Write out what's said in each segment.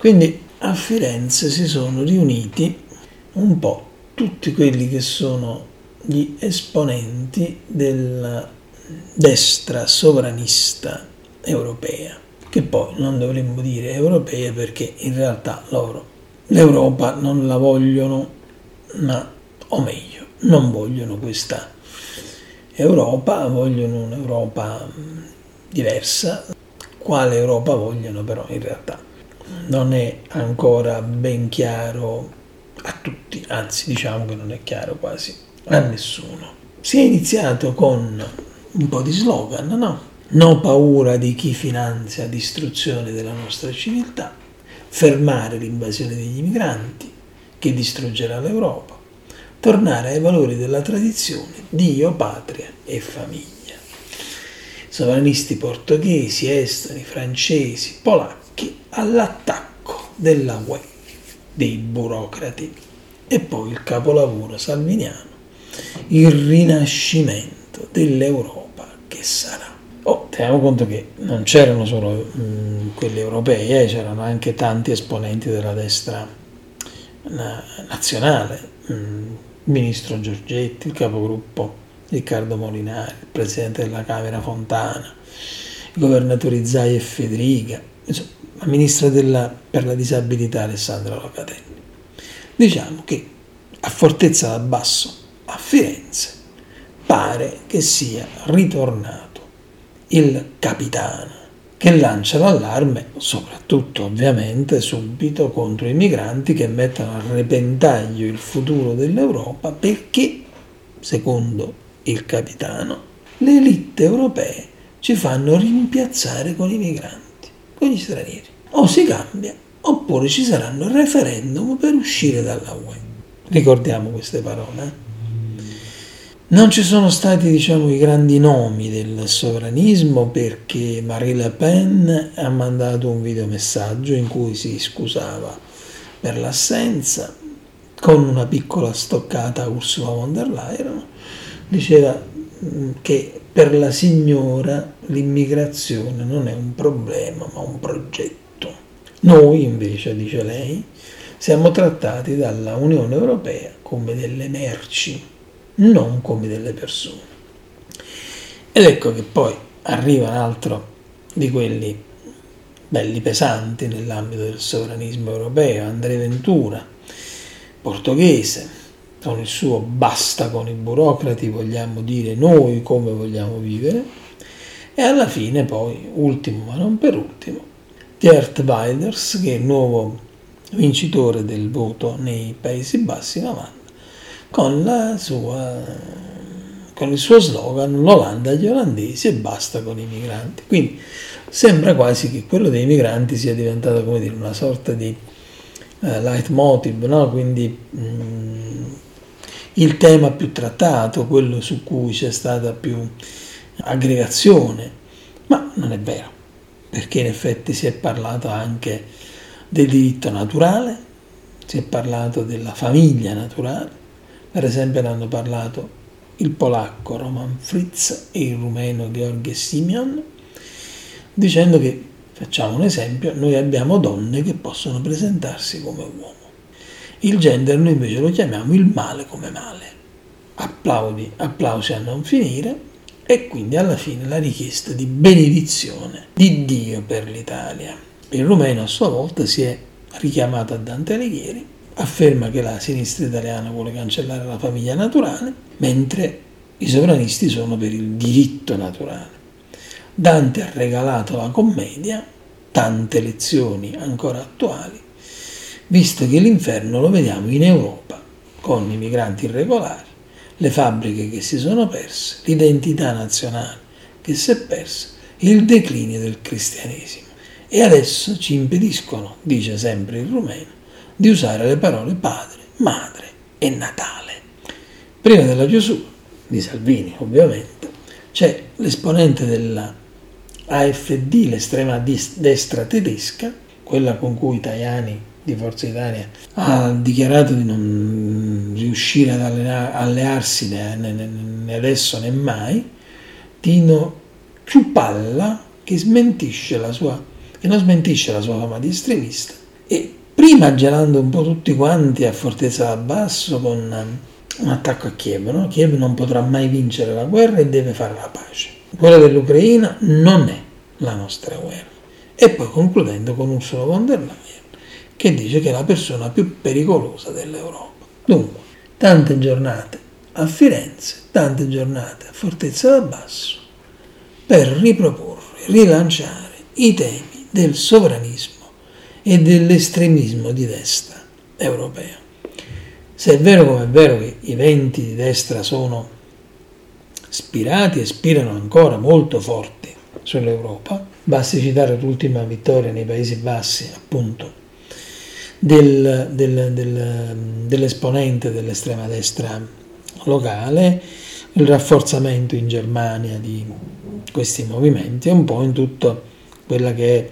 Quindi a Firenze si sono riuniti un po' tutti quelli che sono gli esponenti della destra sovranista europea, che poi non dovremmo dire europea perché in realtà loro l'Europa non la vogliono, ma o meglio, non vogliono questa Europa, vogliono un'Europa diversa, quale Europa vogliono però in realtà non è ancora ben chiaro a tutti, anzi diciamo che non è chiaro quasi a nessuno. Si è iniziato con un po' di slogan, no? No paura di chi finanzia distruzione della nostra civiltà, fermare l'invasione degli migranti che distruggerà l'Europa, tornare ai valori della tradizione, Dio, patria e famiglia. Sovranisti portoghesi, estoni, francesi, polacchi all'attacco della UE, dei burocrati e poi il capolavoro salviniano, il rinascimento dell'Europa che sarà. Oh, teniamo conto che non c'erano solo mh, mm, quelli europei, eh, c'erano anche tanti esponenti della destra na- nazionale. Mh, mm, il ministro Giorgetti, il capogruppo Riccardo Molinari, il presidente della Camera Fontana, i governatori Zai e Federica, la ministra della, per la disabilità Alessandra Locatelli. Diciamo che a Fortezza da Basso, a Firenze, pare che sia ritornato il capitano che lancia l'allarme, soprattutto ovviamente subito contro i migranti che mettono a repentaglio il futuro dell'Europa perché, secondo il capitano, le elite europee ci fanno rimpiazzare con i migranti, con gli stranieri. O si cambia, oppure ci saranno referendum per uscire dalla UE. Ricordiamo queste parole. Eh? Non ci sono stati diciamo, i grandi nomi del sovranismo perché Marie Le Pen ha mandato un videomessaggio in cui si scusava per l'assenza, con una piccola stoccata a Ursula von der Leyen, diceva mm, che per la signora l'immigrazione non è un problema ma un progetto. Noi invece, dice lei, siamo trattati dalla Unione Europea come delle merci non come delle persone. Ed ecco che poi arriva un altro di quelli belli pesanti nell'ambito del sovranismo europeo, André Ventura, portoghese, con il suo basta con i burocrati, vogliamo dire noi come vogliamo vivere, e alla fine poi, ultimo ma non per ultimo, Gert Wilders, che è il nuovo vincitore del voto nei Paesi Bassi in avanti, con, sua, con il suo slogan l'Olanda agli olandesi e basta con i migranti. Quindi sembra quasi che quello dei migranti sia diventato come dire, una sorta di uh, leitmotiv, no? quindi mm, il tema più trattato, quello su cui c'è stata più aggregazione, ma non è vero, perché in effetti si è parlato anche del diritto naturale, si è parlato della famiglia naturale, per esempio ne hanno parlato il polacco Roman Fritz e il rumeno George Simeon, dicendo che, facciamo un esempio, noi abbiamo donne che possono presentarsi come uomo. Il gender noi invece lo chiamiamo il male come male. Applaudi, applausi a non finire e quindi alla fine la richiesta di benedizione di Dio per l'Italia. Il rumeno a sua volta si è richiamato a Dante Alighieri afferma che la sinistra italiana vuole cancellare la famiglia naturale, mentre i sovranisti sono per il diritto naturale. Dante ha regalato la commedia, tante lezioni ancora attuali, visto che l'inferno lo vediamo in Europa, con i migranti irregolari, le fabbriche che si sono perse, l'identità nazionale che si è persa, il declinio del cristianesimo. E adesso ci impediscono, dice sempre il rumeno, di usare le parole padre, madre e Natale. Prima della Gesù, di Salvini ovviamente, c'è l'esponente della AFD, l'estrema destra tedesca, quella con cui Tajani di Forza Italia ha dichiarato di non riuscire ad allearsi né, né, né adesso né mai, Tino Ciupalla che smentisce la sua, che non smentisce la sua fama di estremista e prima gelando un po' tutti quanti a Fortezza d'Abbasso con un attacco a Kiev. No? Kiev non potrà mai vincere la guerra e deve fare la pace. Quella dell'Ucraina non è la nostra guerra. E poi concludendo con Ursula von der Leyen che dice che è la persona più pericolosa dell'Europa. Dunque, tante giornate a Firenze, tante giornate a Fortezza d'Abbasso per riproporre, rilanciare i temi del sovranismo e dell'estremismo di destra europea. Se è vero come è vero che i venti di destra sono spirati e spirano ancora molto forti sull'Europa, basti citare l'ultima vittoria nei Paesi Bassi, appunto, del, del, del, dell'esponente dell'estrema destra locale, il rafforzamento in Germania di questi movimenti e un po' in tutta quella che è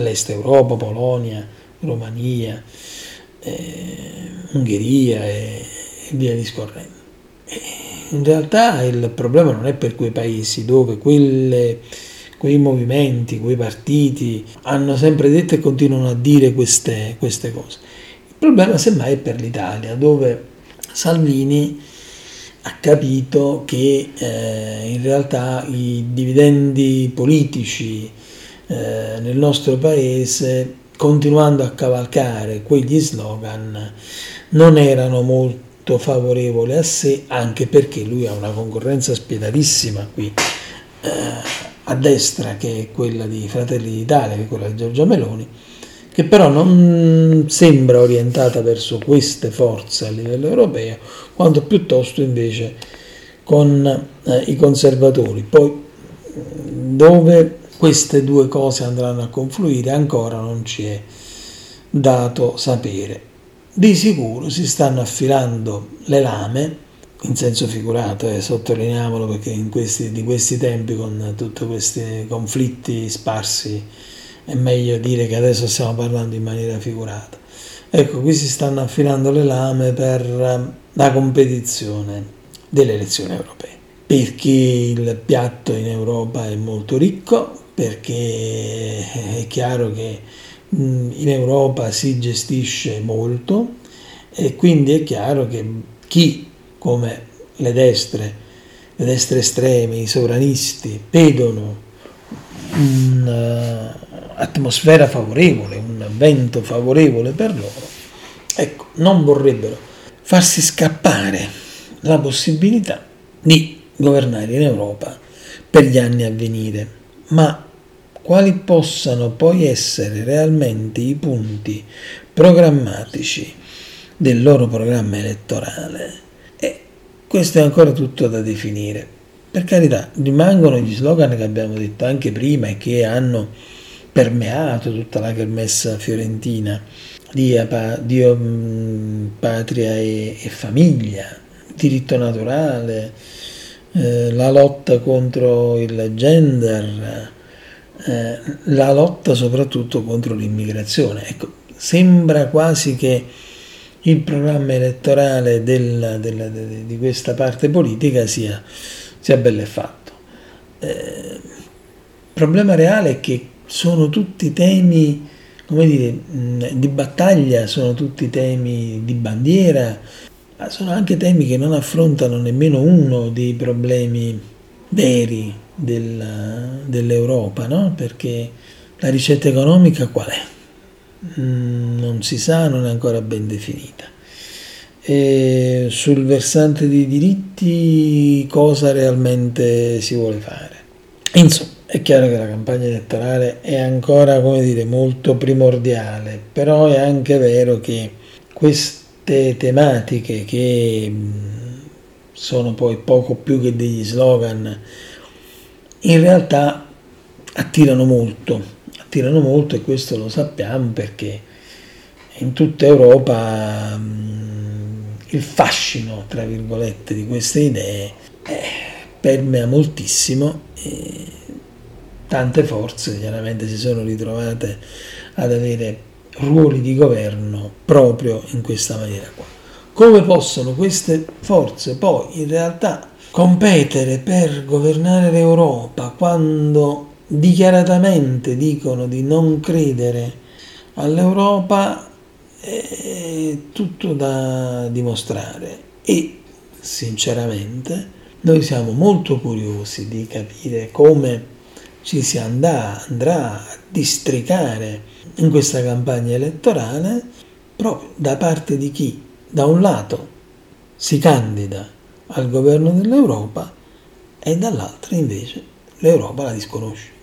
l'Est Europa, Polonia, Romania, eh, Ungheria e, e via discorrendo. E in realtà il problema non è per quei paesi dove quelle, quei movimenti, quei partiti hanno sempre detto e continuano a dire queste, queste cose. Il problema semmai è per l'Italia, dove Salvini ha capito che eh, in realtà i dividendi politici eh, nel nostro paese, continuando a cavalcare quegli slogan, non erano molto favorevoli a sé, anche perché lui ha una concorrenza spietatissima qui eh, a destra, che è quella di Fratelli d'Italia, che è quella di Giorgia Meloni, che però non sembra orientata verso queste forze a livello europeo, quanto piuttosto invece con eh, i conservatori. Poi dove queste due cose andranno a confluire ancora non ci è dato sapere. Di sicuro si stanno affilando le lame, in senso figurato, eh, sottolineiamolo perché questi, di questi tempi con tutti questi conflitti sparsi è meglio dire che adesso stiamo parlando in maniera figurata. Ecco, qui si stanno affilando le lame per la competizione delle elezioni europee, perché il piatto in Europa è molto ricco, perché è chiaro che in Europa si gestisce molto e quindi è chiaro che chi come le destre, le destre estreme, i sovranisti vedono un'atmosfera favorevole, un vento favorevole per loro, ecco, non vorrebbero farsi scappare la possibilità di governare in Europa per gli anni a venire ma quali possano poi essere realmente i punti programmatici del loro programma elettorale. Questo è ancora tutto da definire. Per carità, rimangono gli slogan che abbiamo detto anche prima e che hanno permeato tutta la kermessa fiorentina, Dio, Dio mm, patria e, e famiglia, diritto naturale, eh, la lotta contro il gender, eh, la lotta soprattutto contro l'immigrazione. Ecco, sembra quasi che il programma elettorale del, del, de, di questa parte politica sia, sia bello e fatto. Eh, il problema reale è che sono tutti temi come dire, di battaglia, sono tutti temi di bandiera, ma sono anche temi che non affrontano nemmeno uno dei problemi veri del, dell'Europa, no? perché la ricetta economica qual è? Mm, non si sa, non è ancora ben definita. E sul versante dei diritti cosa realmente si vuole fare? Insomma, è chiaro che la campagna elettorale è ancora, come dire, molto primordiale, però è anche vero che queste tematiche che mm, sono poi poco più che degli slogan, in realtà attirano molto, attirano molto e questo lo sappiamo perché in tutta Europa mm, il fascino, tra virgolette, di queste idee eh, permea moltissimo e tante forze chiaramente si sono ritrovate ad avere ruoli di governo proprio in questa maniera qua. Come possono queste forze poi in realtà competere per governare l'Europa quando dichiaratamente dicono di non credere all'Europa è tutto da dimostrare e sinceramente noi siamo molto curiosi di capire come ci si andrà, andrà a districare in questa campagna elettorale proprio da parte di chi da un lato si candida al governo dell'Europa e dall'altra invece l'Europa la disconosce.